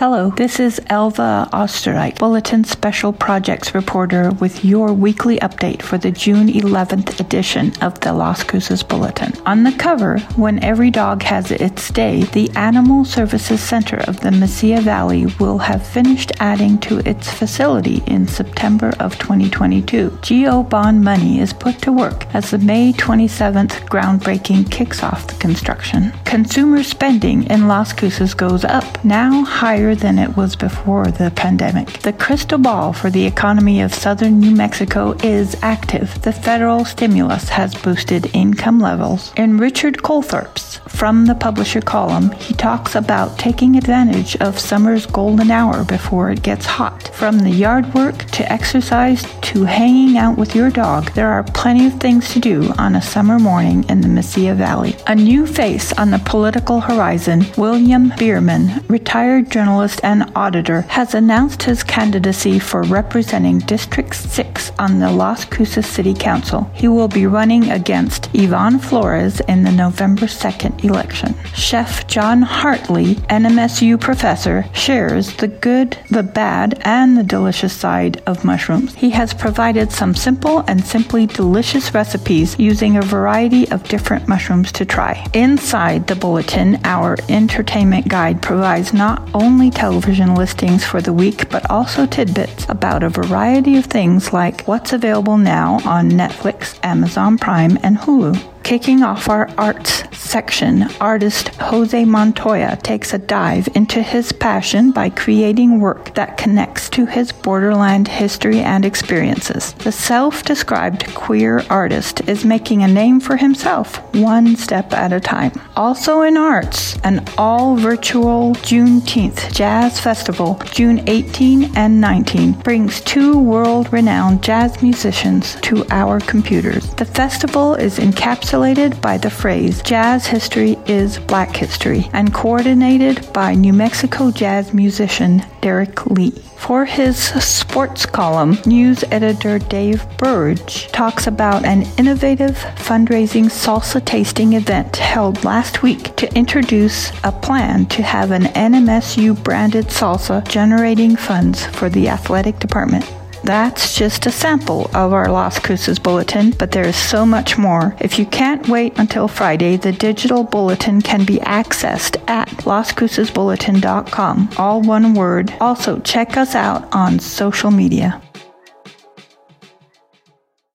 Hello, this is Elva Osterreich, Bulletin Special Projects Reporter with your weekly update for the June 11th edition of the Las Cruces Bulletin. On the cover, When Every Dog Has Its Day, the Animal Services Center of the Mesilla Valley will have finished adding to its facility in September of 2022. GO bond money is put to work as the May 27th groundbreaking kicks off the construction. Consumer spending in Las Cruces goes up, now higher than it was before the pandemic. The crystal ball for the economy of southern New Mexico is active. The federal stimulus has boosted income levels. In Richard Coltharp's From the Publisher column, he talks about taking advantage of summer's golden hour before it gets hot. From the yard work to exercise to hanging out with your dog, there are plenty of things to do on a summer morning in the Mesilla Valley. A new face on the political horizon, William Bierman, retired journalist journalist and auditor, has announced his candidacy for representing District 6 on the Las Cruces City Council. He will be running against Yvonne Flores in the November 2nd election. Chef John Hartley, NMSU professor, shares the good, the bad, and the delicious side of mushrooms. He has provided some simple and simply delicious recipes using a variety of different mushrooms to try. Inside the bulletin, our entertainment guide provides not only television listings for the week, but also tidbits about a variety of things like what's available now on Netflix, Amazon Prime, and Hulu. Kicking off our arts section, artist Jose Montoya takes a dive into his passion by creating work that connects to his borderland history and experiences. The self described queer artist is making a name for himself one step at a time. Also in arts, an all virtual Juneteenth Jazz Festival, June 18 and 19, brings two world renowned jazz musicians to our computers. The festival is encapsulated encapsulated by the phrase Jazz History is Black History and coordinated by New Mexico jazz musician Derek Lee. For his sports column, news editor Dave Burge talks about an innovative fundraising salsa tasting event held last week to introduce a plan to have an NMSU branded salsa generating funds for the athletic department. That's just a sample of our Las Cruces bulletin, but there is so much more. If you can't wait until Friday, the digital bulletin can be accessed at lascrucesbulletin.com, all one word. Also, check us out on social media.